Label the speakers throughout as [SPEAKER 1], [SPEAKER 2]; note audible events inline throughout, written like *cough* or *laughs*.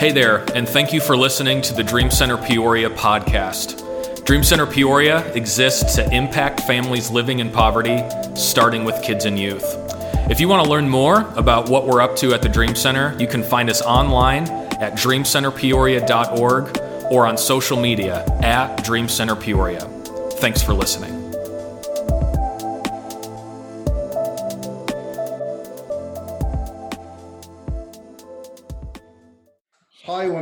[SPEAKER 1] Hey there, and thank you for listening to the Dream Center Peoria podcast. Dream Center Peoria exists to impact families living in poverty, starting with kids and youth. If you want to learn more about what we're up to at the Dream Center, you can find us online at dreamcenterpeoria.org or on social media at Dream Center Peoria. Thanks for listening.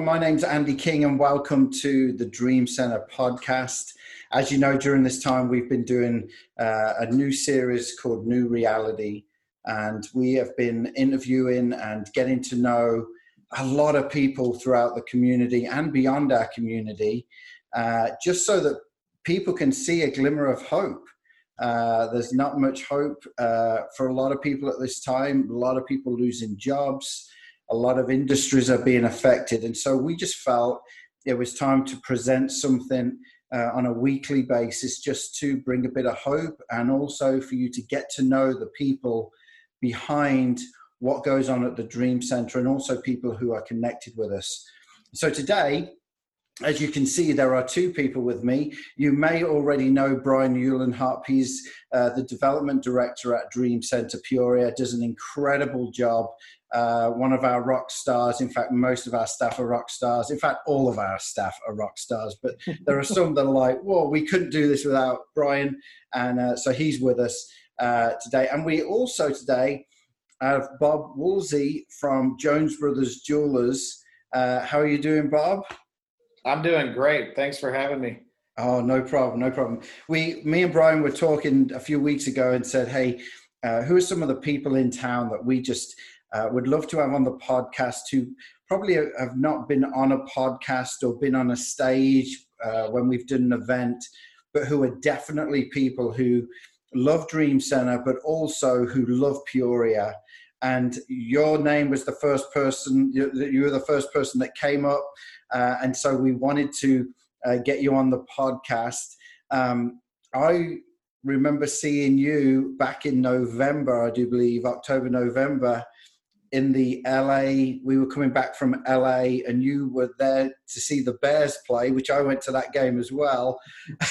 [SPEAKER 2] My name's Andy King, and welcome to the Dream Center podcast. As you know, during this time, we've been doing uh, a new series called New Reality, and we have been interviewing and getting to know a lot of people throughout the community and beyond our community, uh, just so that people can see a glimmer of hope. Uh, there's not much hope uh, for a lot of people at this time, a lot of people losing jobs a lot of industries are being affected. And so we just felt it was time to present something uh, on a weekly basis just to bring a bit of hope and also for you to get to know the people behind what goes on at the Dream Center and also people who are connected with us. So today, as you can see, there are two people with me. You may already know Brian Eulenharp. He's uh, the development director at Dream Center Peoria, does an incredible job uh, one of our rock stars. In fact, most of our staff are rock stars. In fact, all of our staff are rock stars. But *laughs* there are some that are like, "Whoa, we couldn't do this without Brian," and uh, so he's with us uh, today. And we also today have Bob Woolsey from Jones Brothers Jewelers. Uh, how are you doing, Bob?
[SPEAKER 3] I'm doing great. Thanks for having me.
[SPEAKER 2] Oh, no problem, no problem. We, me and Brian were talking a few weeks ago and said, "Hey, uh, who are some of the people in town that we just uh, would love to have on the podcast who probably have not been on a podcast or been on a stage uh, when we've done an event, but who are definitely people who love Dream Center, but also who love Peoria. And your name was the first person, you, you were the first person that came up. Uh, and so we wanted to uh, get you on the podcast. Um, I remember seeing you back in November, I do believe, October, November, in the LA. We were coming back from LA, and you were there to see the Bears play, which I went to that game as well,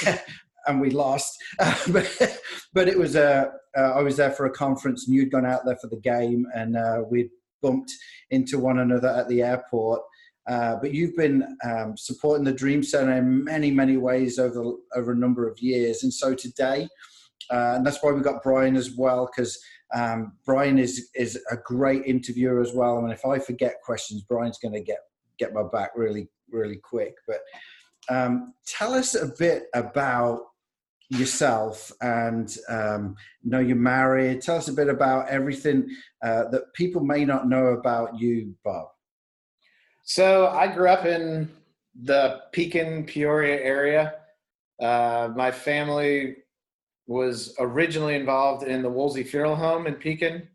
[SPEAKER 2] *laughs* and we lost. *laughs* but, it was a. Uh, I was there for a conference, and you'd gone out there for the game, and uh, we bumped into one another at the airport. Uh, but you've been um, supporting the Dream Center in many, many ways over over a number of years, and so today, uh, and that's why we've got Brian as well because um, Brian is is a great interviewer as well. I mean, if I forget questions, Brian's going to get get my back really really quick. But um, tell us a bit about yourself and um, know you're married. Tell us a bit about everything uh, that people may not know about you, Bob.
[SPEAKER 3] So I grew up in the Pekin Peoria area. Uh, my family was originally involved in the Woolsey Funeral Home in Pekin,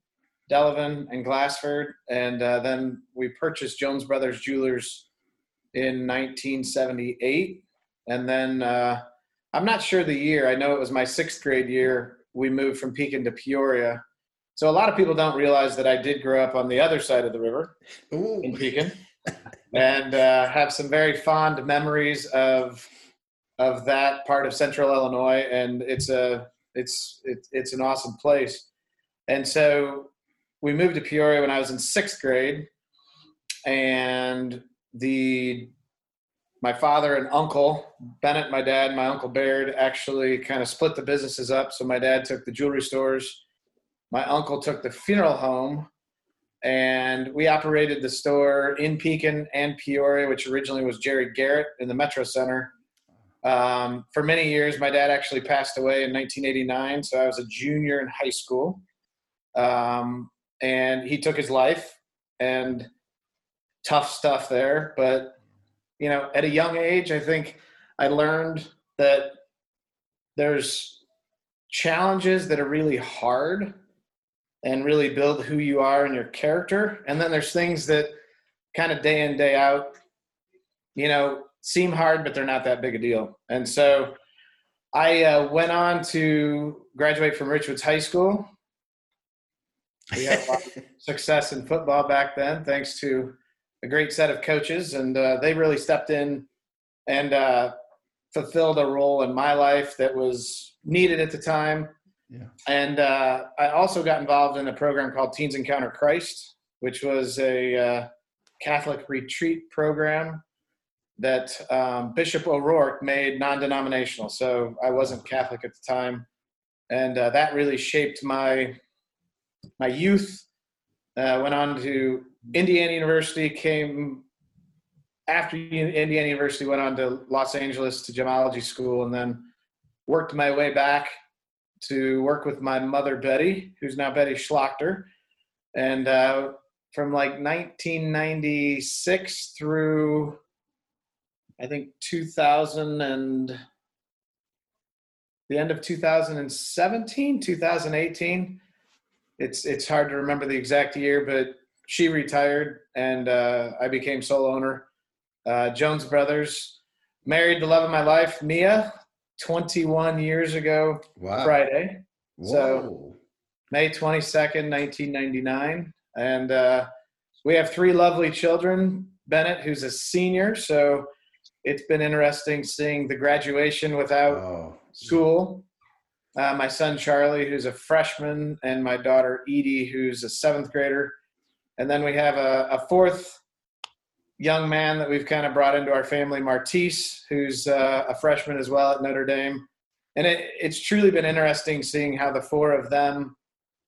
[SPEAKER 3] Delavan, and Glassford, and uh, then we purchased Jones Brothers Jewelers in 1978, and then uh, I'm not sure the year. I know it was my sixth grade year. We moved from Pekin to Peoria. So a lot of people don't realize that I did grow up on the other side of the river Ooh. in Pekin, and uh, have some very fond memories of of that part of central Illinois, and it's a it's it, it's an awesome place. And so we moved to Peoria when I was in sixth grade, and the my father and uncle Bennett, my dad, my uncle Baird actually kind of split the businesses up. So my dad took the jewelry stores, my uncle took the funeral home, and we operated the store in Pekin and Peoria, which originally was Jerry Garrett in the Metro Center. Um, for many years, my dad actually passed away in 1989, so I was a junior in high school. Um, and he took his life, and tough stuff there. But, you know, at a young age, I think I learned that there's challenges that are really hard and really build who you are and your character. And then there's things that kind of day in, day out, you know, seem hard, but they're not that big a deal. And so I uh, went on to graduate from Richwoods High School. We had a lot of *laughs* success in football back then, thanks to a great set of coaches, and uh, they really stepped in and uh, fulfilled a role in my life that was needed at the time.
[SPEAKER 2] Yeah.
[SPEAKER 3] And uh, I also got involved in a program called Teens Encounter Christ, which was a uh, Catholic retreat program that um, Bishop O'Rourke made non-denominational. So I wasn't Catholic at the time, and uh, that really shaped my my youth. Uh, went on to Indiana University. Came after Indiana University. Went on to Los Angeles to gemology school, and then worked my way back to work with my mother Betty, who's now Betty Schlachter, and uh, from like 1996 through I think 2000 and the end of 2017, 2018. It's it's hard to remember the exact year, but she retired and uh, I became sole owner. Uh, Jones Brothers, married the love of my life, Mia, 21 years ago
[SPEAKER 2] Wow.
[SPEAKER 3] Friday.
[SPEAKER 2] Whoa.
[SPEAKER 3] So- May 22nd, 1999. And uh, we have three lovely children. Bennett, who's a senior. So it's been interesting seeing the graduation without
[SPEAKER 2] oh.
[SPEAKER 3] school. Uh, my son Charlie, who's a freshman, and my daughter Edie, who's a seventh grader. And then we have a, a fourth young man that we've kind of brought into our family, Martise, who's uh, a freshman as well at Notre Dame. And it, it's truly been interesting seeing how the four of them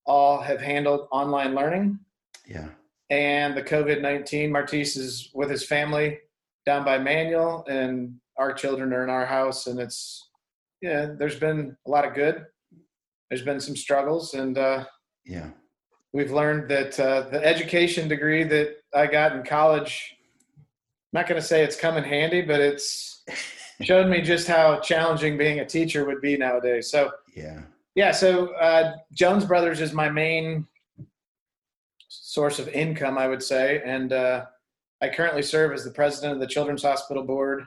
[SPEAKER 3] all have handled online learning
[SPEAKER 2] Yeah.
[SPEAKER 3] and the COVID 19. Martise is with his family down by Manual, and our children are in our house. And it's, yeah, there's been a lot of good. There's been some struggles, and uh,
[SPEAKER 2] Yeah.
[SPEAKER 3] we've learned that uh, the education degree that I got in college, not going to say it's come in handy, but it's showed me just how challenging being a teacher would be nowadays. So,
[SPEAKER 2] Yeah.
[SPEAKER 3] yeah, so uh, Jones Brothers is my main source of income, I would say, and uh, I currently serve as the president of the Children's Hospital Board.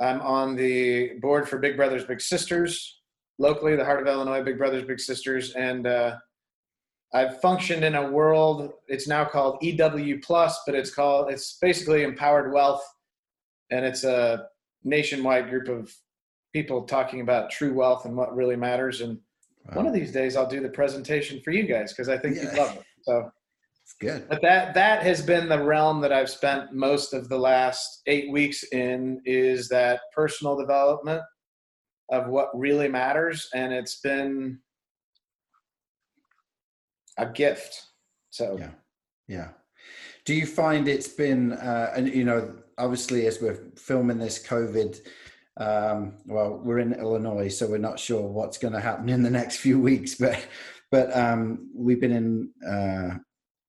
[SPEAKER 3] I'm on the board for Big Brothers Big Sisters, locally, the Heart of Illinois Big Brothers Big Sisters, and uh, I've functioned in a world. It's now called EW Plus, but it's called it's basically Empowered Wealth, and it's a nationwide group of people talking about true wealth and what really matters. And
[SPEAKER 2] Wow.
[SPEAKER 3] one of these days, I'll do the presentation for you guys because I think you'd love it. So,
[SPEAKER 2] It's good.
[SPEAKER 3] but that that has been the realm that I've spent most of the last eight weeks in is that personal development of what really matters, and it's been a gift. So,
[SPEAKER 2] Yeah. Yeah. Do you find it's been, uh, and you know, obviously as we're filming this COVID, um, well, we're in Illinois, so we're not sure what's going to happen in the next few weeks, *laughs* but, but um, we've been in uh,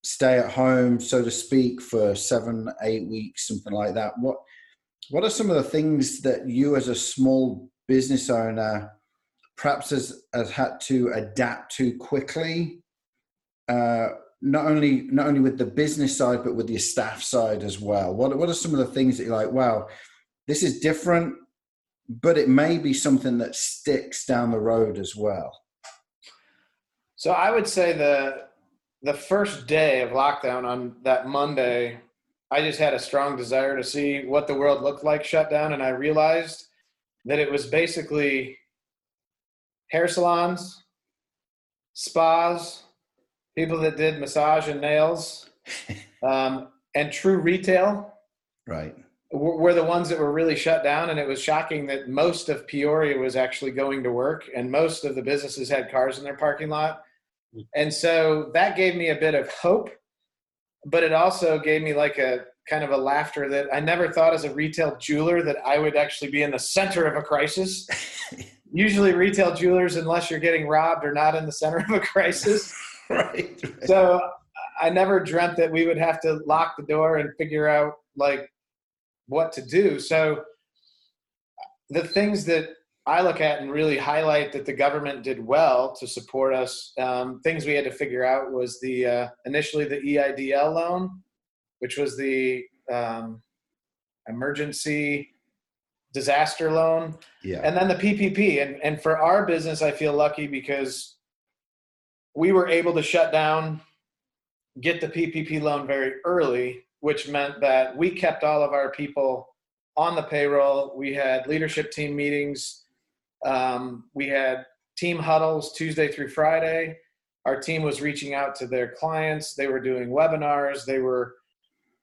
[SPEAKER 2] stay at home, so to speak, for seven, eight weeks, something like that. What, what are some of the things that you as a small business owner perhaps has, has had to adapt to quickly? Uh, not only not only with the business side but with your staff side as well. What what are some of the things that you're like wow this is different but it may be something that sticks down the road as well
[SPEAKER 3] so I would say the the first day of lockdown on that Monday, I just had a strong desire to see what the world looked like shut down, and I realized that it was basically hair salons, spas, people that did massage and nails, *laughs* um, and true retail
[SPEAKER 2] right
[SPEAKER 3] were were the ones that were really shut down. And it was shocking that most of Peoria was actually going to work, and most of the businesses had cars in their parking lot. And so that gave me a bit of hope, but it also gave me like a kind of a laughter that I never thought as a retail jeweler that I would actually be in the center of a crisis. *laughs* Usually, retail jewelers, unless you're getting robbed, are not in the center of a crisis. *laughs* *laughs*
[SPEAKER 2] right
[SPEAKER 3] so I never dreamt that we would have to lock the door and figure out like what to do. So the things that I look at and really highlight that the government did well to support us. Um, things we had to figure out was the uh, initially the EIDL loan, which was the um, emergency disaster loan
[SPEAKER 2] yeah
[SPEAKER 3] and then the PPP. And and for our business, I feel lucky because we were able to shut down, get the PPP loan very early, which meant that we kept all of our people on the payroll. We had leadership team meetings. Um, we had team huddles Tuesday through Friday. Our team was reaching out to their clients. They were doing webinars. They were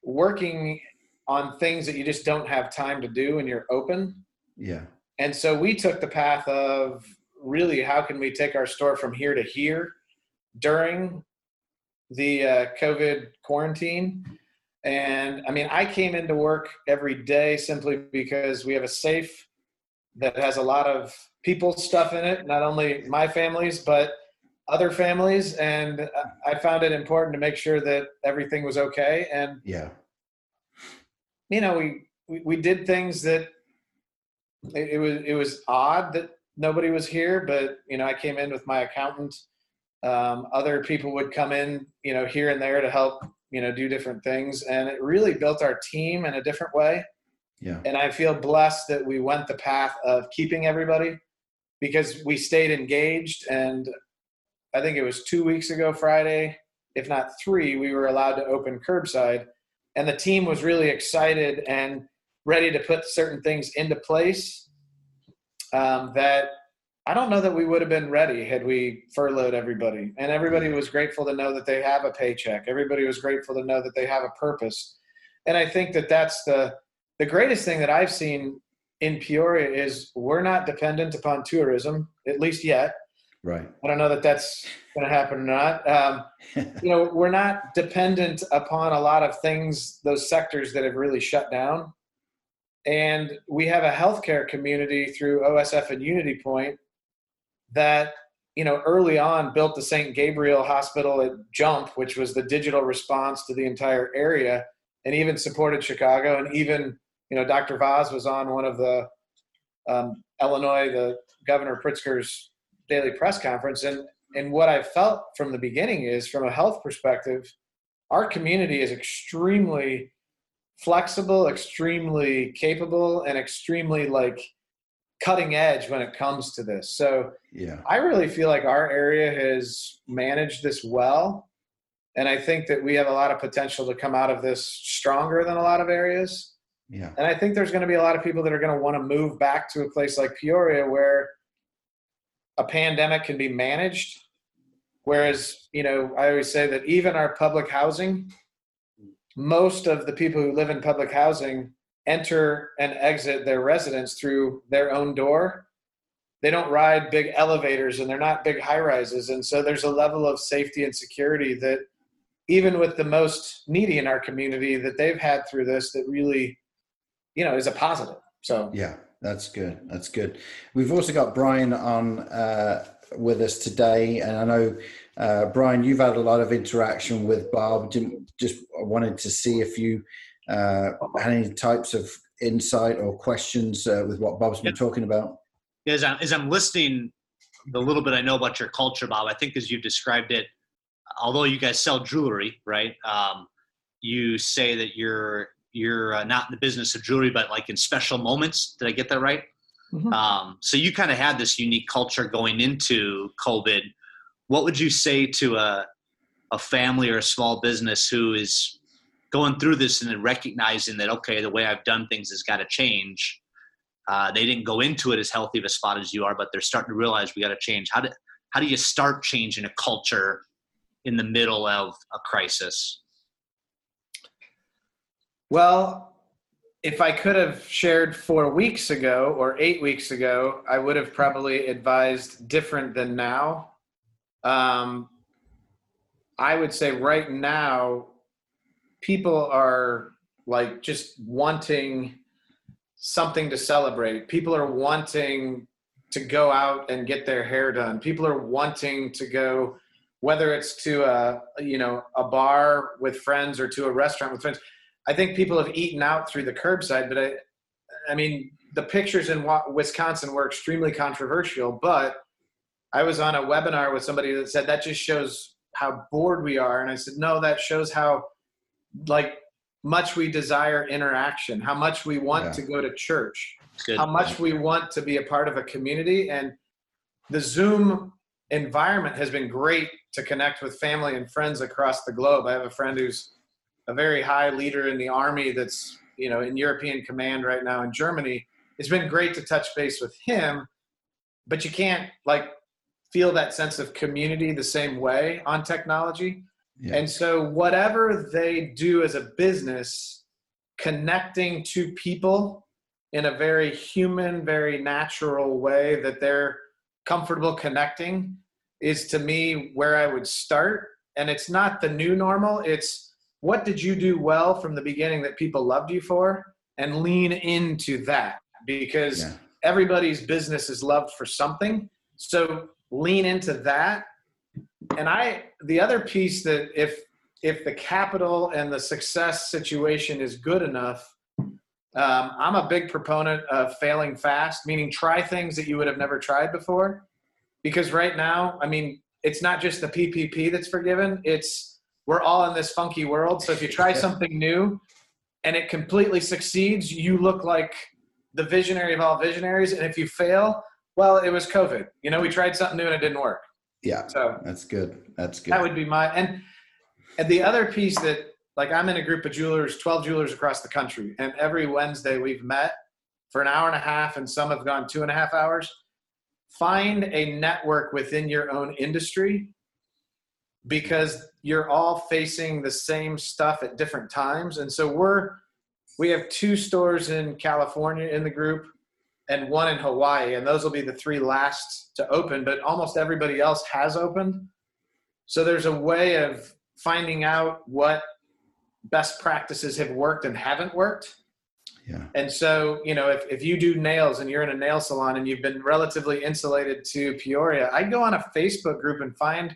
[SPEAKER 3] working on things that you just don't have time to do when you're open.
[SPEAKER 2] Yeah.
[SPEAKER 3] And so we took the path of really how can we take our store from here to here during the uh, COVID quarantine. And I mean, I came into work every day simply because we have a safe that has a lot of people stuff in it, not only my families, but other families. And I found it important to make sure that everything was okay. And,
[SPEAKER 2] yeah,
[SPEAKER 3] you know, we, we, we did things that it, it was, it was odd that nobody was here, but, you know, I came in with my accountant. Um, other people would come in, you know, here and there to help you know do different things. And it really built our team in a different way.
[SPEAKER 2] Yeah.
[SPEAKER 3] And i feel blessed that we went the path of keeping everybody because we stayed engaged. And i think it was two weeks ago friday if not three we were allowed to open curbside. And the team was really excited and ready to put certain things into place um, that I don't know that we would have been ready had we furloughed everybody. And everybody was grateful to know that they have a paycheck. Everybody was grateful to know that they have a purpose. And I think that that's the the greatest thing that I've seen in Peoria is we're not dependent upon tourism, at least yet.
[SPEAKER 2] Right.
[SPEAKER 3] I don't know that that's going to happen or not. Um, *laughs* you know, we're not dependent upon a lot of things, those sectors that have really shut down. And we have a healthcare community through OSF and Unity Point that you know early on built the St. Gabriel Hospital at Jump, which was the digital response to the entire area, and even supported Chicago, and even you know Dr. Vaz was on one of the um, Illinois, the Governor Pritzker's daily press conference, and and what I felt from the beginning is, from a health perspective, our community is extremely flexible, extremely capable, and extremely like cutting edge when it comes to this. So
[SPEAKER 2] yeah,
[SPEAKER 3] I really feel like our area has managed this well. And I think that we have a lot of potential to come out of this stronger than a lot of areas.
[SPEAKER 2] Yeah.
[SPEAKER 3] And I think there's going to be a lot of people that are going to want to move back to a place like Peoria where a pandemic can be managed. Whereas, you know, I always say that even our public housing, most of the people who live in public housing enter and exit their residence through their own door. They don't ride big elevators and they're not big high rises. And so there's a level of safety and security that even with the most needy in our community that they've had through this that really, you know, is a positive. So
[SPEAKER 2] yeah, that's good. That's good. We've also got Brian on uh, with us today, and I know uh, Brian, you've had a lot of interaction with Bob. Just wanted to see if you uh, any types of insight or questions uh, with what Bob's been yep. talking about?
[SPEAKER 4] As I'm, as I'm listening, the little bit I know about your culture, Bob, I think as you've described it, although you guys sell jewelry, right? Um, you say that you're you're uh, not in the business of jewelry, but like in special moments. Did I get that right? Mm-hmm. Um, so you kind of had this unique culture going into COVID. What would you say to a a family or a small business who is going through this and then recognizing that okay the way i've done things has got to change. Uh, they didn't go into it as healthy of a spot as you are but they're starting to realize we got to change. How do how do you start changing a culture in the middle of a crisis?
[SPEAKER 3] Well if i could have shared four weeks ago or eight weeks ago i would have probably advised different than now. Um, i would say right now people are like just wanting something to celebrate. People are wanting to go out and get their hair done. People are wanting to go, whether it's to a you know a bar with friends or to a restaurant with friends. I think people have eaten out through the curbside, but I, I mean the pictures in Wisconsin were extremely controversial. But I was on a webinar with somebody that said that just shows how bored we are, and I said no, that shows how like much we desire interaction, how much we want yeah. to go to church, Good. how much we want to be a part of a community. And the Zoom environment has been great to connect with family and friends across the globe. I have a friend who's a very high leader in the army that's you know in European command right now in Germany. It's been great to touch base with him, but you can't like feel that sense of community the same way on technology. Yeah. And so whatever they do as a business, connecting to people in a very human, very natural way that they're comfortable connecting is to me where I would start. And it's not the new normal, it's what did you do well from the beginning that people loved you for and lean into that because yeah. everybody's business is loved for something. So lean into that. And I, the other piece that if, if the capital and the success situation is good enough, um, I'm a big proponent of failing fast, meaning try things that you would have never tried before because right now, I mean, it's not just the PPP that's forgiven. It's we're all in this funky world. So if you try *laughs* something new and it completely succeeds, you look like the visionary of all visionaries. And if you fail, well, it was COVID. You know, we tried something new and it didn't work.
[SPEAKER 2] Yeah. So that's good. That's good.
[SPEAKER 3] That would be my and and the other piece that like I'm in a group of jewelers, 12 jewelers across the country, and every Wednesday we've met for an hour and a half, and some have gone two and a half hours find a network within your own industry because you're all facing the same stuff at different times and so we're we have two stores in california in the group and one in hawaii and those will be the three last to open but almost everybody else has opened so there's a way of finding out what best practices have worked and haven't worked
[SPEAKER 2] yeah.
[SPEAKER 3] And so, you know, if, if you do nails and you're in a nail salon and you've been relatively insulated to Peoria, I'd go on a Facebook group and find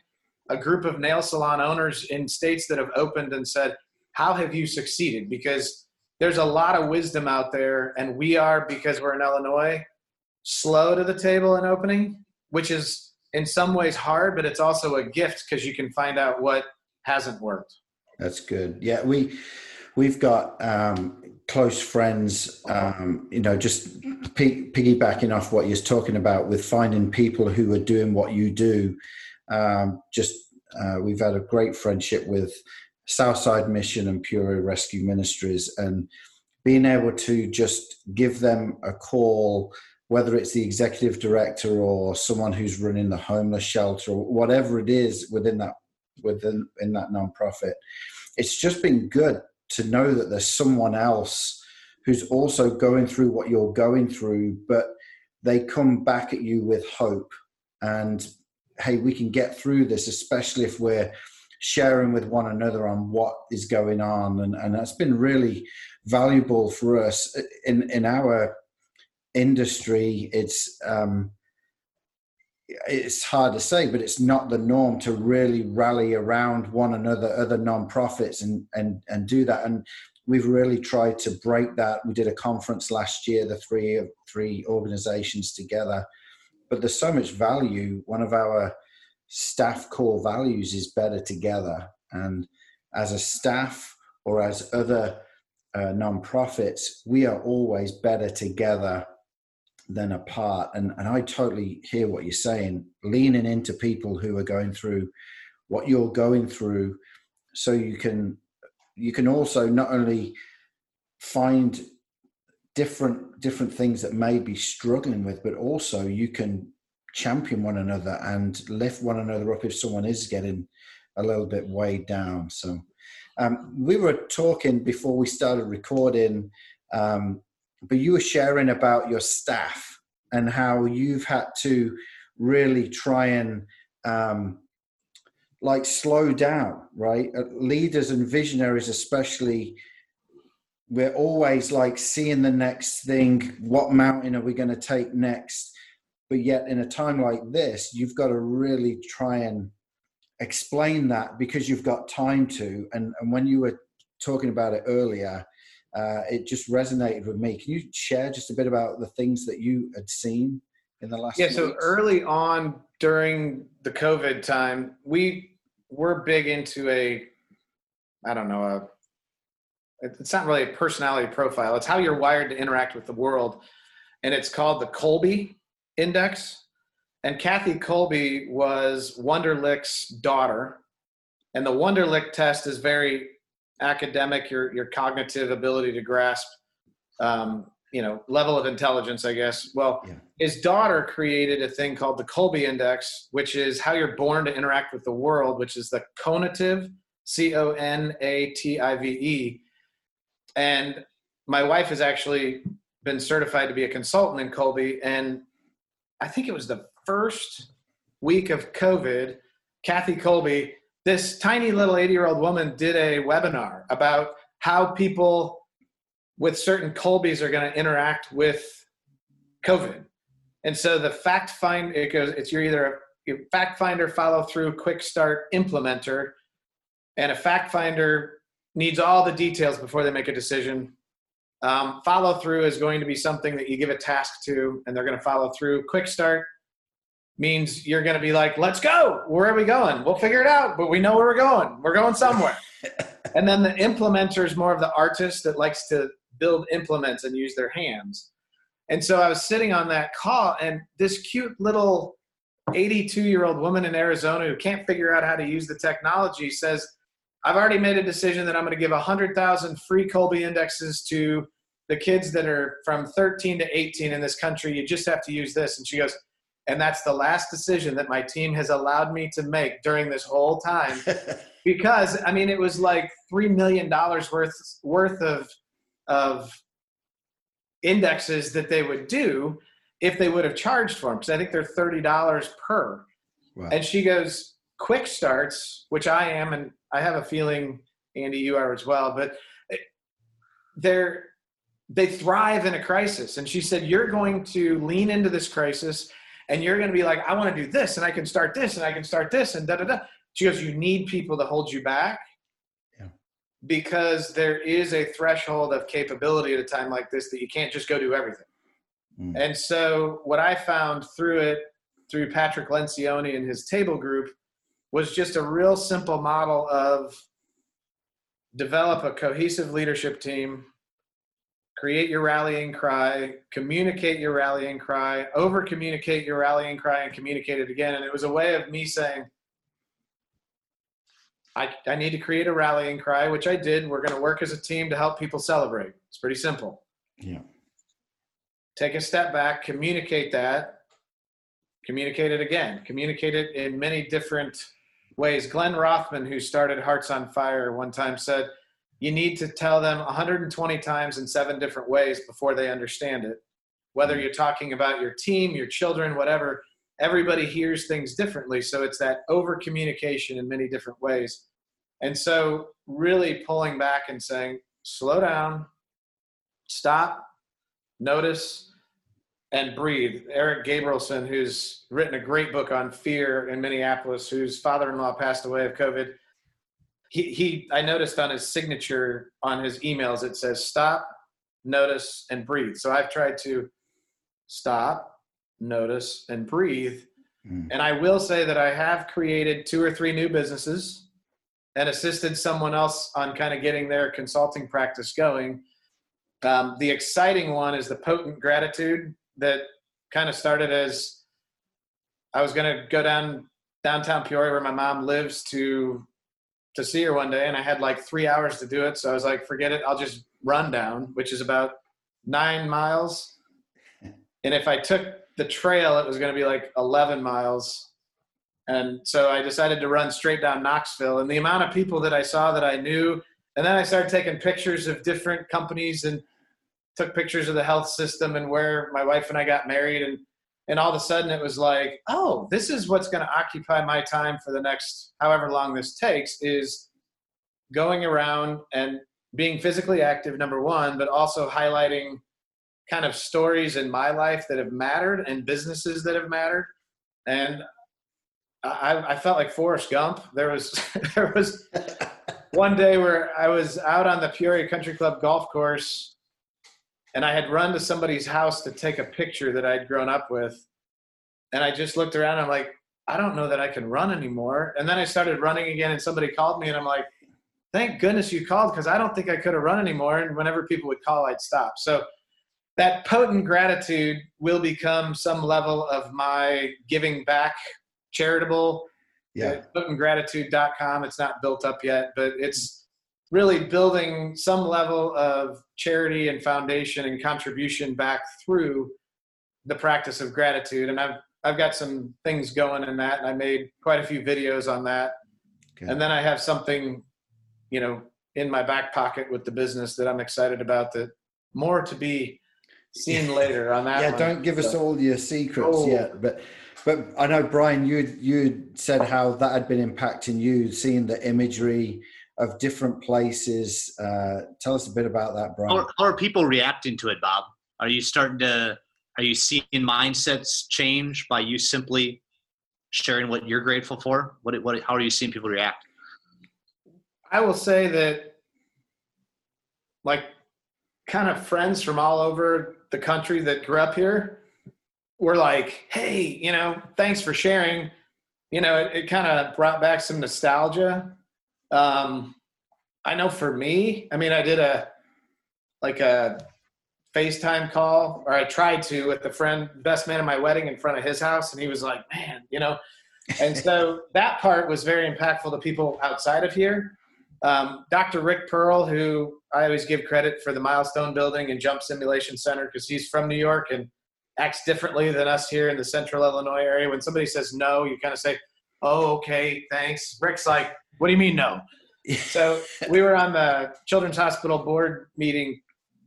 [SPEAKER 3] a group of nail salon owners in states that have opened and said, How have you succeeded? Because there's a lot of wisdom out there, and we are, because we're in Illinois, slow to the table in opening, which is in some ways hard, but it's also a gift because you can find out what hasn't worked.
[SPEAKER 2] That's good. Yeah, we we've got um, close friends, um, you know, just p- piggybacking off what you're talking about with finding people who are doing what you do. Um, just uh, we've had a great friendship with Southside Mission and Peoria Rescue Ministries, and being able to just give them a call, whether it's the executive director or someone who's running the homeless shelter or whatever it is within that within in that nonprofit, it's just been good to know that there's someone else who's also going through what you're going through, but they come back at you with hope. And hey, we can get through this, especially if we're sharing with one another on what is going on. And, and that's been really valuable for us in, in our industry. It's, um, it's hard to say, but it's not the norm to really rally around one another, other nonprofits, and and and do that. And we've really tried to break that. We did a conference last year, the three three organizations together. But there's so much value. One of our staff core values is better together, and as a staff or as other uh, nonprofits, we are always better together than apart. And, and I totally hear what you're saying, leaning into people who are going through what you're going through so you can you can also not only find different different things that may be struggling with but also you can champion one another and lift one another up if someone is getting a little bit weighed down so um, we were talking before we started recording um, but you were sharing about your staff and how you've had to really try and um, like slow down, right? Uh, leaders and visionaries, especially, we're always like seeing the next thing. What mountain are we going to take next? But yet, in a time like this, you've got to really try and explain that because you've got time to. And, and when you were talking about it earlier, uh, it just resonated with me. Can you share just a bit about the things that you had seen in the last?
[SPEAKER 3] Yeah, so weeks? early on during the COVID time, we were big into a, I don't know, a. It's not really a personality profile. It's how you're wired to interact with the world, and it's called the Kolbe Index. And Kathy Kolbe was Wonderlic's daughter, and the Wonderlic test is very academic, your your cognitive ability to grasp, um, you know, level of intelligence, I guess. Well,
[SPEAKER 2] Yeah.
[SPEAKER 3] his daughter created a thing called the Kolbe Index, which is how you're born to interact with the world, which is the conative, C O N A T I V E. And my wife has actually been certified to be a consultant in Kolbe, and I think it was the first week of COVID. Kathy Kolbe, this tiny little 80 year old woman, did a webinar about how people with certain Kolbes are going to interact with COVID. And so the fact find it goes, it's you're either a fact finder, follow through, quick start, implementer, and a fact finder needs all the details before they make a decision. Um, follow through is going to be something that you give a task to, and they're going to follow through. Quick start means you're going to be like, let's go. Where are we going? We'll figure it out, but we know where we're going. We're going somewhere. *laughs* and then the implementer is more of the artist that likes to build implements and use their hands. And so I was sitting on that call, and this cute little 82 year old woman in Arizona who can't figure out how to use the technology says, I've already made a decision that I'm going to give 100,000 free Kolbe indexes to the kids that are from 13 to 18 in this country. You just have to use this. And she goes, and that's the last decision that my team has allowed me to make during this whole time *laughs* because I mean it was like three million dollars worth worth of of indexes that they would do if they would have charged for them because I think they're thirty dollars per.
[SPEAKER 2] Wow.
[SPEAKER 3] And she goes, quick starts, which I am, and I have a feeling Andy, you are as well, but they're they thrive in a crisis. And she said, You're going to lean into this crisis and you're going to be like, I want to do this and I can start this and I can start this and da da da. She goes, You need people to hold you back
[SPEAKER 2] Yeah.
[SPEAKER 3] because there is a threshold of capability at a time like this that you can't just go do everything.
[SPEAKER 2] Mm.
[SPEAKER 3] And so, what I found through it, through Patrick Lencioni and his table group, was just a real simple model of develop a cohesive leadership team, create your rallying cry, communicate your rallying cry, over communicate your rallying cry, and communicate it again. And it was a way of me saying, I, I need to create a rallying cry, which I did. We're going to work as a team to help people celebrate. It's pretty simple.
[SPEAKER 2] Yeah.
[SPEAKER 3] Take a step back, communicate that, communicate it again, communicate it in many different ways. Glenn Rothman, who started Hearts on Fire, one time said, You need to tell them 120 times in seven different ways before they understand it. Whether you're talking about your team, your children, whatever, everybody hears things differently. So it's that over communication in many different ways. And so, really pulling back and saying, Slow down, stop, notice, and breathe. Eric Gabrielson, who's written a great book on fear in Minneapolis, whose father-in-law passed away of COVID. He, he I noticed on his signature on his emails it says stop, notice, and breathe. So I've tried to stop, notice, and breathe.
[SPEAKER 2] Mm.
[SPEAKER 3] And I will say that I have created two or three new businesses and assisted someone else on kind of getting their consulting practice going. Um, the exciting one is the potent gratitude that kind of started as I was going to go down downtown Peoria where my mom lives to to see her one day, and I had like three hours to do it. So I was like, forget it, I'll just run down, which is about nine miles. *laughs* And if I took the trail, it was going to be like 11 miles. And so I decided to run straight down Knoxville. And the amount of people that I saw that I knew, and then I started taking pictures of different companies and took pictures of the health system and where my wife and I got married. And, and all of a sudden it was like, oh, this is what's going to occupy my time for the next however long this takes is going around and being physically active, number one, but also highlighting kind of stories in my life that have mattered and businesses that have mattered. And I, I felt like Forrest Gump. There was *laughs* there was *laughs* one day where I was out on the Peoria Country Club golf course, and I had run to somebody's house to take a picture that I'd grown up with, and I just looked around. And I'm like, I don't know that I can run anymore. And then I started running again, and somebody called me, and I'm like, thank goodness you called because I don't think I could have run anymore. And whenever people would call, I'd stop. So that potent gratitude will become some level of my giving back charitable
[SPEAKER 2] Yeah.
[SPEAKER 3] potentgratitude.com it's not built up yet but it's really building some level of charity and foundation and contribution back through the practice of gratitude. And I've I've got some things going in that, and I made quite a few videos on that. Okay. And then I have something, you know, in my back pocket with the business that I'm excited about. That more to be seen later on that.
[SPEAKER 2] yeah, one. don't give so. us all your secrets oh. yet, but. But I know Brian, you you said how that had been impacting you, seeing the imagery of different places. Uh, tell us a bit about that, Brian.
[SPEAKER 4] How, how are people reacting to it, Bob? Are you starting to are you seeing mindsets change by you simply sharing what you're grateful for? What, what, how are you seeing people react?
[SPEAKER 3] I will say that, like, kind of friends from all over the country that grew up here were like, hey, you know, thanks for sharing. You know, it, it kind of brought back some nostalgia. Um, I know for me, I mean, I did a, like a FaceTime call, or I tried to with the friend, best man at my wedding in front of his house, and he was like, "Man, you know." And so *laughs* that part was very impactful to people outside of here. Um, Dr. Rick Pearl, who I always give credit for the Milestone Building and Jump Simulation Center, because he's from New York and acts differently than us here in the Central Illinois area. When somebody says no, you kind of say, "Oh, okay, thanks." Rick's like, "What do you mean no?" *laughs* so we were on the Children's Hospital board meeting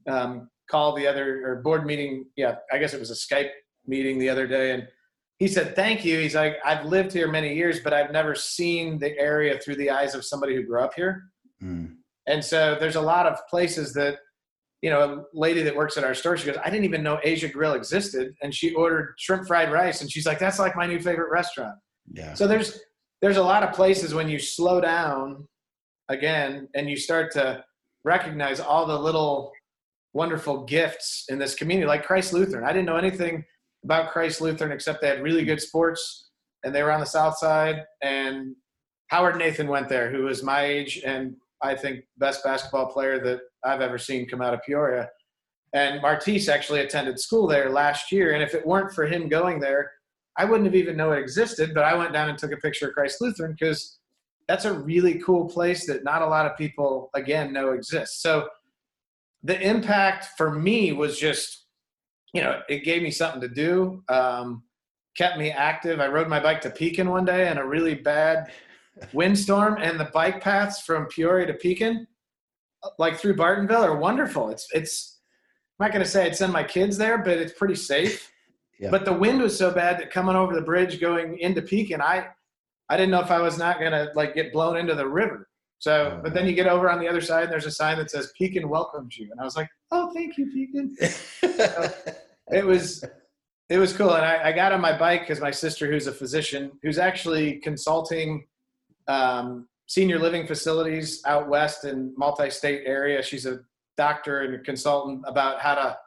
[SPEAKER 3] um, call the other or board meeting. Yeah, I guess it was a Skype meeting the other day, and he said, "Thank you." He's like, "I've lived here many years, but I've never seen the area through the eyes of somebody who grew up here." Mm. And so there's a lot of places that, you know, a lady that works at our store, she goes, "I didn't even know Asia Grill existed," and she ordered shrimp fried rice, and she's like, "That's like my new favorite restaurant." Yeah. So there's there's a lot of places when you slow down again and you start to recognize all the little wonderful gifts in this community, like Christ Lutheran. I didn't know anything about Christ Lutheran except they had really good sports and they were on the south side. And Howard Nathan went there, who was my age and I think best basketball player that I've ever seen come out of Peoria. And Martise actually attended school there last year. And if it weren't for him going there, I wouldn't have even know it existed. But I went down and took a picture of Christ Lutheran because that's a really cool place that not a lot of people, again, know exists. So the impact for me was just, you know, it gave me something to do, um, kept me active. I rode my bike to Pekin one day in a really bad *laughs* windstorm, and the bike paths from Peoria to Pekin, like through Bartonville, are wonderful. It's it's. I'm not going to say I'd send my kids there, but it's pretty safe. Yeah. But the wind was so bad that coming over the bridge going into Pekin, I I didn't know if I was not going to like get blown into the river. So, oh, but then you get over on the other side, and there's a sign that says Pekin welcomes you, and I was like, oh, thank you, Pekin. *laughs* so it was, it was cool, and I, I got on my bike because my sister, who's a physician, who's actually consulting um, senior living facilities out west in multi-state area. She's a doctor and a consultant about how to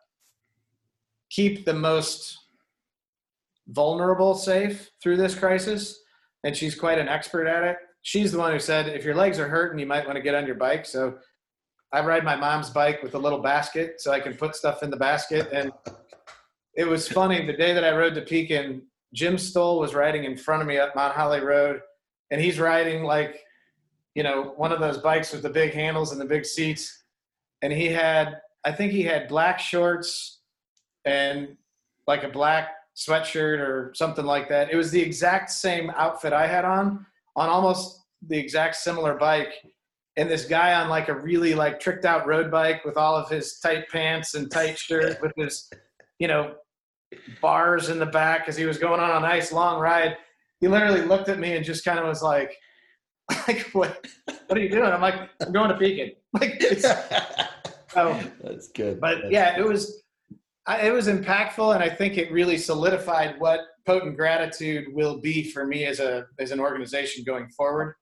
[SPEAKER 3] keep the most vulnerable safe through this crisis, and she's quite an expert at it she's the one who said, if your legs are hurting, you might want to get on your bike. So I ride my mom's bike with a little basket so I can put stuff in the basket. And it was funny the day that I rode to Pekin, Jim Stoll was riding in front of me up Mount Holly Road, and he's riding like, you know, one of those bikes with the big handles and the big seats. And he had, I think he had black shorts and like a black sweatshirt or something like that. It was the exact same outfit I had on, on almost the exact similar bike. And this guy on like a really like tricked out road bike with all of his tight pants and tight shirt *laughs* with his you know bars in the back because he was going on a nice long ride. He literally looked at me and just kind of was like *laughs* like what what are you doing? I'm like i'm going to Pekin *laughs* like it's,
[SPEAKER 2] oh that's good.
[SPEAKER 3] But
[SPEAKER 2] that's
[SPEAKER 3] yeah good. it was I, it was impactful and i think it really solidified what potent gratitude will be for me as a as an organization going forward.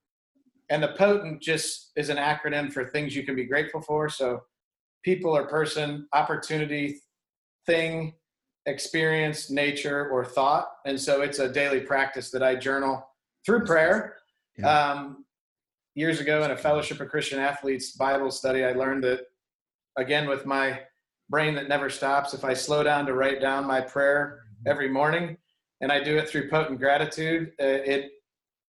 [SPEAKER 3] And the potent just is an acronym for things you can be grateful for. So people or person, opportunity, thing, experience, nature, or thought. And so it's a daily practice that I journal through prayer. Yeah. Um, years ago in a Fellowship of Christian Athletes Bible study, I learned that again with my brain that never stops, if I slow down to write down my prayer mm-hmm. every morning, and I do it through potent gratitude, uh, it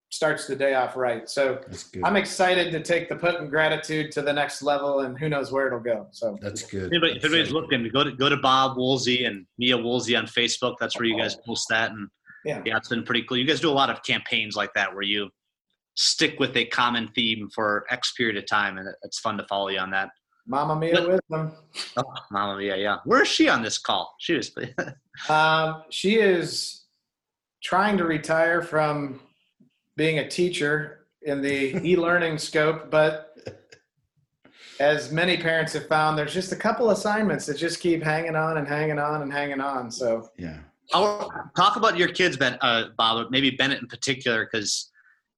[SPEAKER 3] starts the day off right. So I'm excited to take the potent gratitude to the next level, and who knows where it'll go. So
[SPEAKER 2] That's good.
[SPEAKER 4] If anybody- if
[SPEAKER 2] That's
[SPEAKER 4] anybody's
[SPEAKER 2] so
[SPEAKER 4] looking, go to go to Bob Woolsey and Mia Woolsey on Facebook. That's where you guys post that, and
[SPEAKER 3] yeah,
[SPEAKER 4] yeah, it's been pretty cool. You guys do a lot of campaigns like that where you stick with a common theme for X period of time, and it's fun to follow you on that.
[SPEAKER 3] Mama Mia
[SPEAKER 4] But-
[SPEAKER 3] wisdom.
[SPEAKER 4] Oh, Mama Mia, yeah. Where is she on this call? She was. *laughs*
[SPEAKER 3] Um, she is trying to retire from being a teacher in the *laughs* e-learning scope, but as many parents have found, there's just a couple assignments that just keep hanging on and hanging on and hanging on. So
[SPEAKER 2] Yeah.
[SPEAKER 4] I'll talk about your kids, Ben, uh, Bob, maybe Bennett in particular, because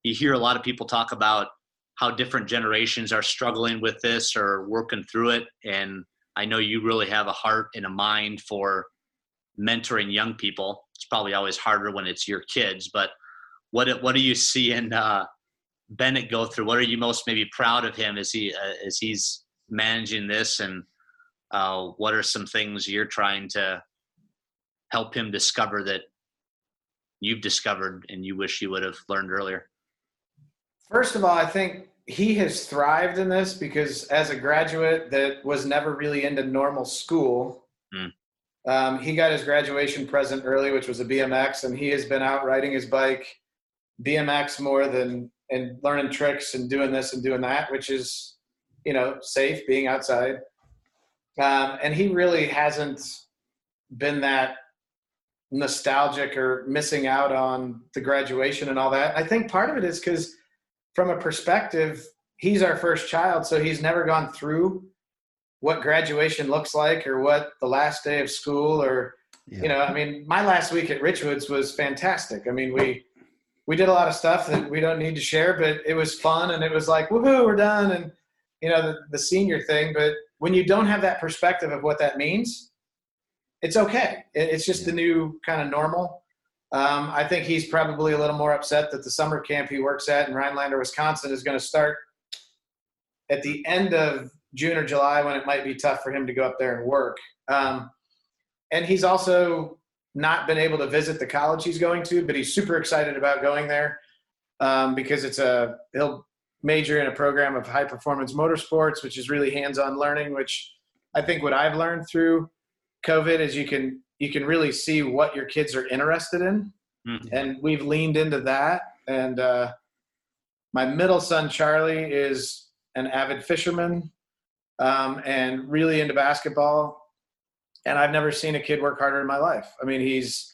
[SPEAKER 4] you hear a lot of people talk about how different generations are struggling with this or working through it. And I know you really have a heart and a mind for mentoring young people. It's probably always harder when it's your kids, but what what do you see in uh, Bennett go through? What are you most maybe proud of him as he uh, as he's managing this, and uh, what are some things you're trying to help him discover that you've discovered and you wish you would have learned earlier?
[SPEAKER 3] First of all, I think he has thrived in this because as a graduate that was never really into normal school,
[SPEAKER 4] Mm.
[SPEAKER 3] um, he got his graduation present early, which was a BMX, and he has been out riding his bike, BMX more than and learning tricks and doing this and doing that, which is, you know, safe being outside. Um, and he really hasn't been that nostalgic or missing out on the graduation and all that. I think part of it is because from a perspective, he's our first child, so he's never gone through what graduation looks like or what the last day of school or
[SPEAKER 2] Yeah.
[SPEAKER 3] you know, I mean, my last week at Richwoods was fantastic. I mean, we we did a lot of stuff that we don't need to share, but it was fun and it was like, woohoo, we're done and you know, the, the senior thing, but when you don't have that perspective of what that means, it's okay. It, it's just the new kind of normal. Um, I think he's probably a little more upset that the summer camp he works at in Rhinelander, Wisconsin is going to start at the end of June or July when it might be tough for him to go up there and work. Um, and he's also not been able to visit the college he's going to, but he's super excited about going there um, because it's a he'll major in a program of high performance motorsports, which is really hands on learning. Which I think what I've learned through COVID is you can you can really see what your kids are interested in,
[SPEAKER 4] Mhm.
[SPEAKER 3] and we've leaned into that. And uh, my middle son Charlie is an avid fisherman um, and really into basketball. And I've never seen a kid work harder in my life. I mean, he's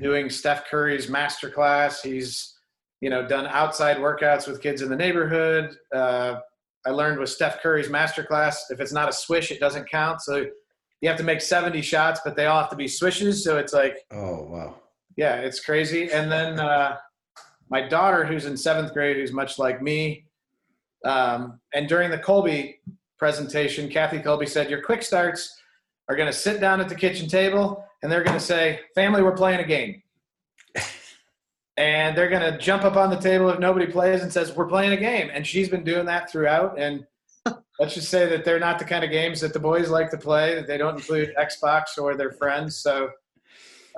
[SPEAKER 3] doing Steph Curry's master class. He's, you know, done outside workouts with kids in the neighborhood. Uh, I learned with Steph Curry's master class, if it's not a swish, it doesn't count. So you have to make 70 shots, but they all have to be swishes. So it's like,
[SPEAKER 2] Oh wow.
[SPEAKER 3] yeah, it's crazy. And then uh, my daughter, who's in seventh grade, who's much like me, um, and during the Kolbe presentation, Kathy Kolbe said, Your quick starts are going to sit down at the kitchen table and they're going to say, Family, we're playing a game. *laughs* and they're going to jump up on the table if nobody plays and says, We're playing a game. And she's been doing that throughout. And let's just say that they're not the kind of games that the boys like to play, that they don't include Xbox or their friends. So,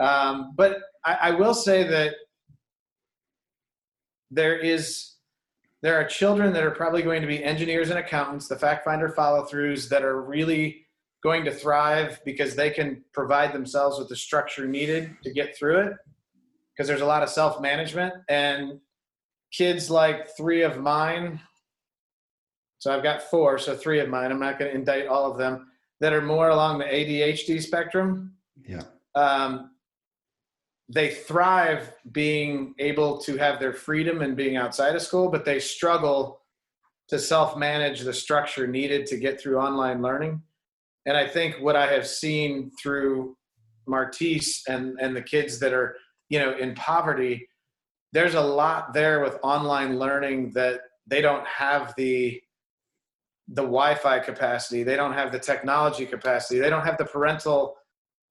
[SPEAKER 3] um, but I, I will say that there is there are children that are probably going to be engineers and accountants, the fact finder follow throughs that are really going to thrive because they can provide themselves with the structure needed to get through it. Because there's a lot of self management and kids like three of mine. So I've got four, so three of mine. I'm not going to indict all of them that are more along the ADHD spectrum
[SPEAKER 2] Yeah.
[SPEAKER 3] um, they thrive being able to have their freedom and being outside of school, but they struggle to self manage the structure needed to get through online learning. And I think what I have seen through Martise and, and the kids that are, you know, in poverty, there's a lot there with online learning that they don't have the the Wi-Fi capacity, they don't have the technology capacity, they don't have the parental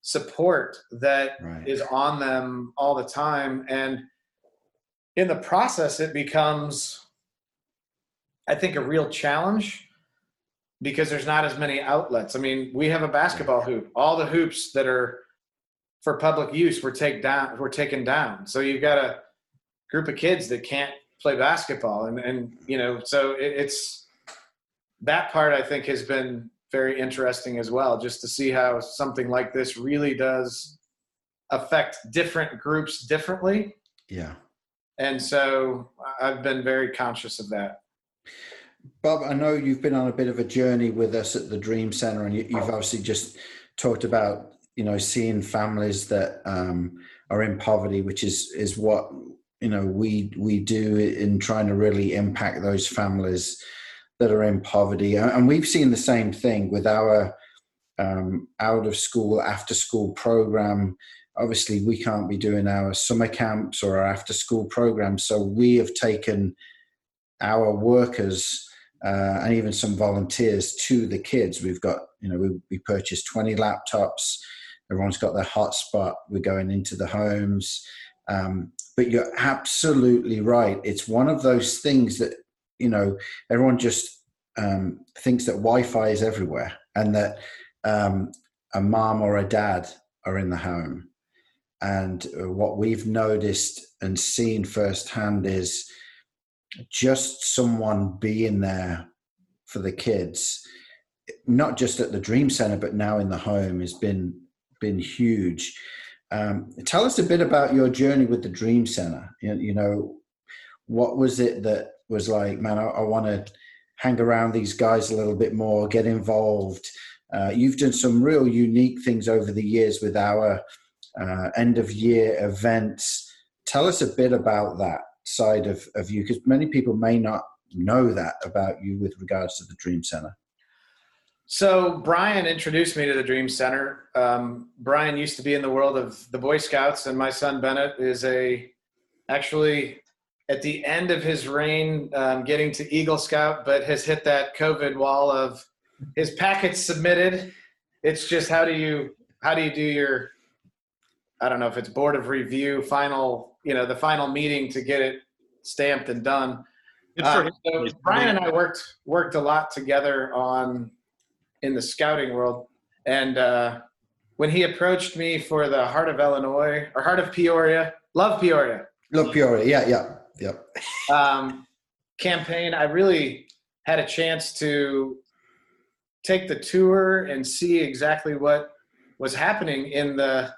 [SPEAKER 3] support that
[SPEAKER 2] Right.
[SPEAKER 3] is on them all the time. And in the process it becomes i think a real challenge because there's not as many outlets. I mean we have a basketball hoop. All the hoops that are for public use were take down were taken down. So you've got a group of kids that can't play basketball, and and you know, so it, it's that part I think has been very interesting as well, just to see how something like this really does affect different groups differently.
[SPEAKER 2] Yeah.
[SPEAKER 3] And so I've been very conscious of that.
[SPEAKER 2] Bob, I know you've been on a bit of a journey with us at the Dream Center, and you, have obviously just talked about you know seeing families that um, are in poverty, which is is what you know we we do in trying to really impact those families that are in poverty, and we've seen the same thing with our um, out of school after school program. Obviously, we can't be doing our summer camps or our after school programs, so we have taken our workers uh, and even some volunteers to the kids. We've got, you know, we, we purchased 20 laptops. Everyone's got their hotspot. We're going into the homes. Um, but you're absolutely right. It's one of those things that, you know, everyone just um, thinks that Wi Fi is everywhere and that um, a mom or a dad are in the home. And uh, what we've noticed and seen firsthand is just someone being there for the kids, not just at the Dream Center, but now in the home, has been been huge. Um, tell us a bit about your journey with the Dream Center. You, you know, what was it that was like, man, I, I want to hang around these guys a little bit more, get involved. Uh, you've done some real unique things over the years with our uh, end of year events. Tell us a bit about that side of, of you? Because many people may not know that about you with regards to the Dream Center.
[SPEAKER 3] So Brian introduced me to the Dream Center. Um, Brian used to be in the world of the Boy Scouts, and my son Bennett is a actually at the end of his reign um, getting to Eagle Scout, but has hit that COVID wall of his packets submitted. It's just how do you how do you do your I don't know if it's board of review final you know the final meeting to get it stamped and done. Uh, so Brian and I worked worked a lot together on in the scouting world, and uh, when he approached me for the Heart of Illinois or Heart of Peoria, love Peoria,
[SPEAKER 2] love Peoria, yeah, yeah, yeah,
[SPEAKER 3] um, campaign, I really had a chance to take the tour and see exactly what was happening in the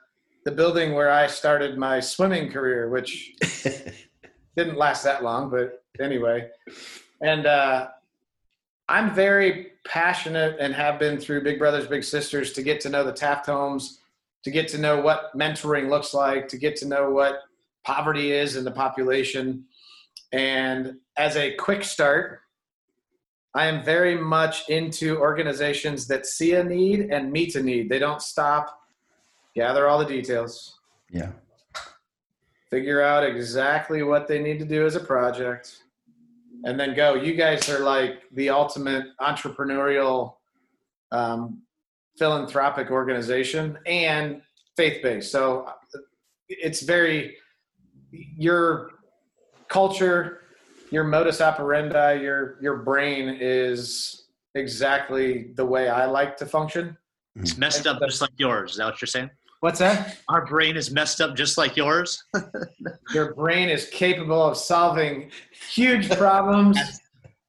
[SPEAKER 3] the building where I started my swimming career, which *laughs* didn't last that long, but anyway. And uh, I'm very passionate and have been through Big Brothers Big Sisters to get to know the Taft homes, to get to know what mentoring looks like, to get to know what poverty is in the population. And as a quick start, I am very much into organizations that see a need and meet a need. They don't stop gather all the details,
[SPEAKER 2] Yeah.
[SPEAKER 3] figure out exactly what they need to do as a project, and then go. You guys are like the ultimate entrepreneurial, um, philanthropic organization and faith based. So it's very your culture, your modus operandi, your your brain is exactly the way I like to function. Mm-hmm.
[SPEAKER 4] It's messed up just like yours. Is that what you're saying?
[SPEAKER 3] What's that?
[SPEAKER 4] Our brain is messed up just like yours. *laughs*
[SPEAKER 3] Your brain is capable of solving huge problems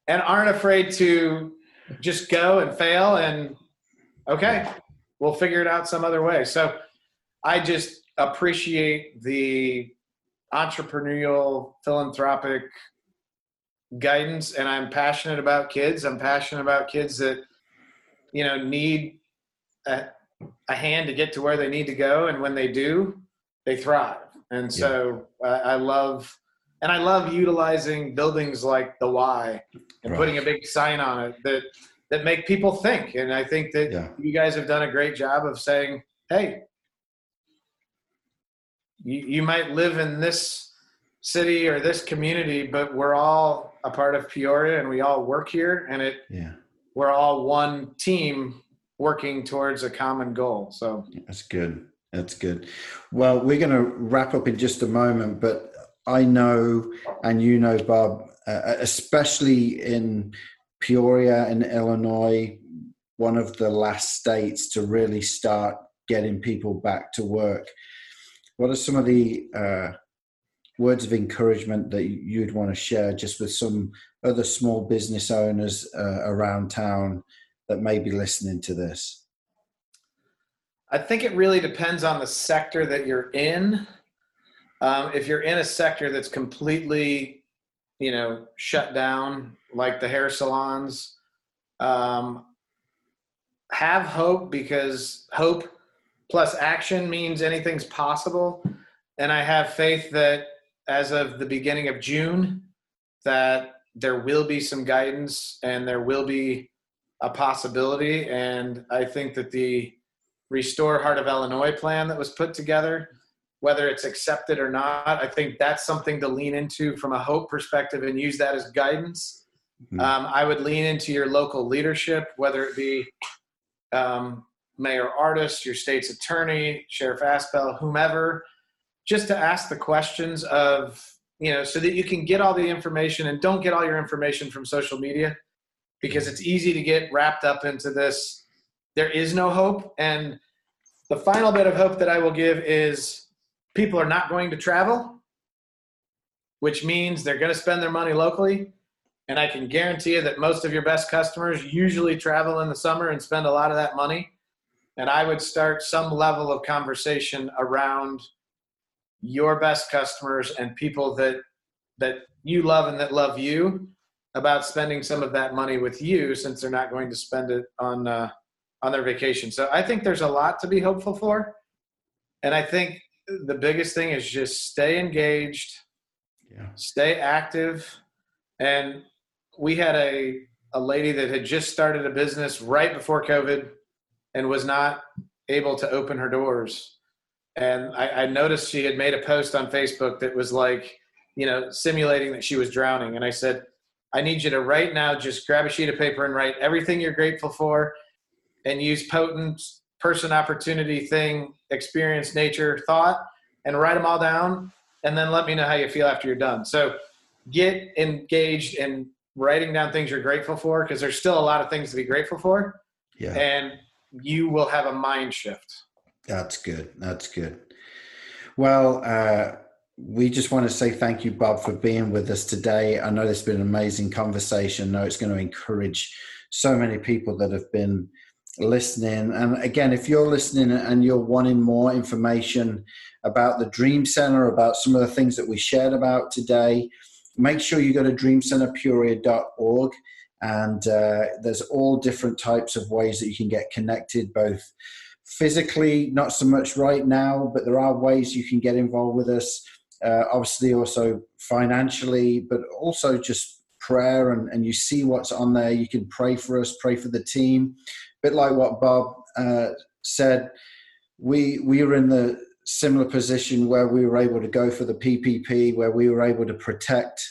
[SPEAKER 3] and aren't afraid to just go and fail and okay, we'll figure it out some other way. So I just appreciate the entrepreneurial philanthropic guidance and I'm passionate about kids. I'm passionate about kids that you know need a, a hand to get to where they need to go, and when they do, they thrive. And so yeah. I, I love, and I love utilizing buildings like the Y and right. putting a big sign on it that that make people think. And I think that yeah. you guys have done a great job of saying, "Hey, you, you might live in this city or this community, but we're all a part of Peoria, and we all work here, and it
[SPEAKER 2] yeah.
[SPEAKER 3] we're all one team working towards a common goal. So
[SPEAKER 2] that's good. That's good. Well, we're going to wrap up in just a moment, but I know, and you know, Bob, uh, especially in Peoria in Illinois, one of the last states to really start getting people back to work. What are some of the uh, words of encouragement that you'd want to share just with some other small business owners uh, around town that may be listening to this?
[SPEAKER 3] I think it really depends on the sector that you're in. Um, if you're in a sector that's completely, you know, shut down, like the hair salons, um, have hope because hope plus action means anything's possible. And I have faith that as of the beginning of June, that there will be some guidance and there will be a possibility. And I think that the Restore Heart of Illinois plan that was put together, whether it's accepted or not, I think that's something to lean into from a hope perspective and use that as guidance. Mm-hmm. Um, I would lean into your local leadership, whether it be um, Mayor Ardis, your state's attorney, Sheriff Asbell, whomever, just to ask the questions of, you know, so that you can get all the information and don't get all your information from social media because it's easy to get wrapped up into this. There is no hope. And the final bit of hope that I will give is people are not going to travel, which means they're going to spend their money locally. And I can guarantee you that most of your best customers usually travel in the summer and spend a lot of that money. And I would start some level of conversation around your best customers and people that that you love and that love you about spending some of that money with you since they're not going to spend it on uh, on their vacation. So I think there's a lot to be hopeful for, and I think the biggest thing is just stay engaged, yeah. stay active, and we had a a lady that had just started a business right before COVID and was not able to open her doors. And I, I noticed she had made a post on Facebook that was like, you know, simulating that she was drowning. And I said, I need you to right now just grab a sheet of paper and write everything you're grateful for and use potent person, opportunity, thing, experience, nature, thought, and write them all down. And then let me know how you feel after you're done. So get engaged in writing down things you're grateful for because there's still a lot of things to be grateful for. Yeah. And you will have a mind shift.
[SPEAKER 2] That's good. That's good. Well, uh, we just want to say thank you, Bob, for being with us today. I know it's been an amazing conversation. I know it's going to encourage so many people that have been listening. And again, if you're listening and you're wanting more information about the Dream Center, about some of the things that we shared about today, make sure you go to dreamcenterpeoria.org. And uh, there's all different types of ways that you can get connected, both physically, not so much right now, but there are ways you can get involved with us uh, obviously also financially, but also just prayer and, and you see what's on there. You can pray for us, pray for the team. A bit like what Bob uh, said, we we are in the similar position where we were able to go for the PPP, where we were able to protect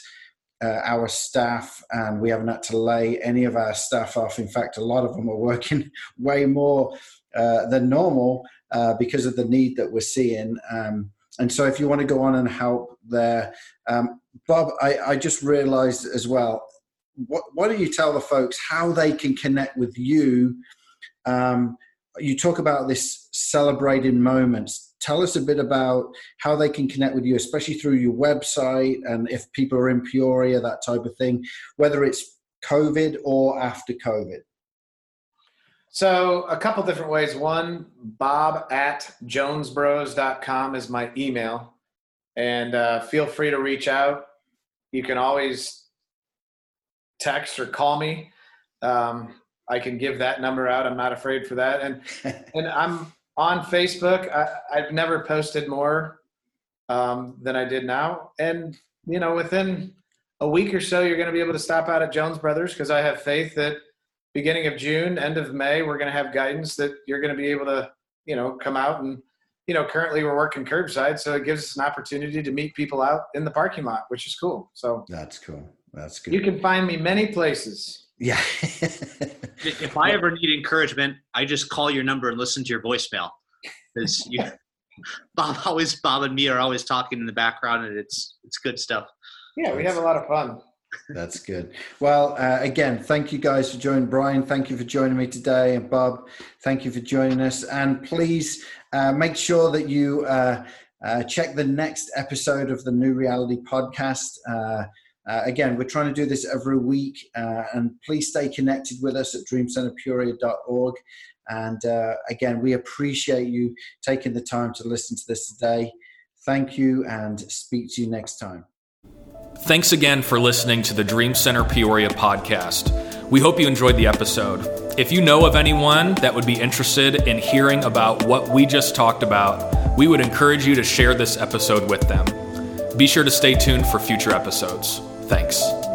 [SPEAKER 2] uh, our staff, and we haven't had to lay any of our staff off. In fact, a lot of them are working *laughs* way more uh, than normal uh, because of the need that we're seeing. Um, and so, if you want to go on and help there, um, Bob, I, I just realised as well. What, why don't you tell the folks how they can connect with you? Um, you talk about this celebrating moments. Tell us a bit about how they can connect with you, especially through your website, and if people are in Peoria, that type of thing, whether it's COVID or after COVID.
[SPEAKER 3] So a couple different ways. One, bob at jonesbros.com is my email. And uh, feel free to reach out. You can always text or call me. Um, I can give that number out. I'm not afraid for that. And *laughs* and I'm on Facebook. I, have never posted more um, than I did now. And you know, within a week or so, you're going to be able to stop out at Jones Brothers because I have faith that – beginning of June, end of May, we're going to have guidance that you're going to be able to, you know, come out and, you know, currently we're working curbside, so it gives us an opportunity to meet people out in the parking lot, which is cool. So
[SPEAKER 2] that's cool. That's good.
[SPEAKER 3] You can find me many places.
[SPEAKER 2] Yeah.
[SPEAKER 4] if I ever need encouragement, I just call your number and listen to your voicemail. Because you, *laughs* Bob always, Bob and me are always talking in the background, and it's it's good stuff.
[SPEAKER 3] Yeah, we have a lot of fun.
[SPEAKER 2] That's good. Well, uh, again, thank you guys for joining. Brian, thank you for joining me today. And Bob, thank you for joining us. And please uh, make sure that you uh, Uh, check the next episode of the New Reality podcast. Uh, again, we're trying to do this every week, uh, and please stay connected with us at dreamcenterpeoria.org. And uh, again, we appreciate you taking the time to listen to this today. Thank you, and speak to you next time.
[SPEAKER 1] Thanks again for listening to the Dream Center Peoria podcast. We hope you enjoyed the episode. If you know of anyone that would be interested in hearing about what we just talked about, we would encourage you to share this episode with them. Be sure to stay tuned for future episodes. Thanks.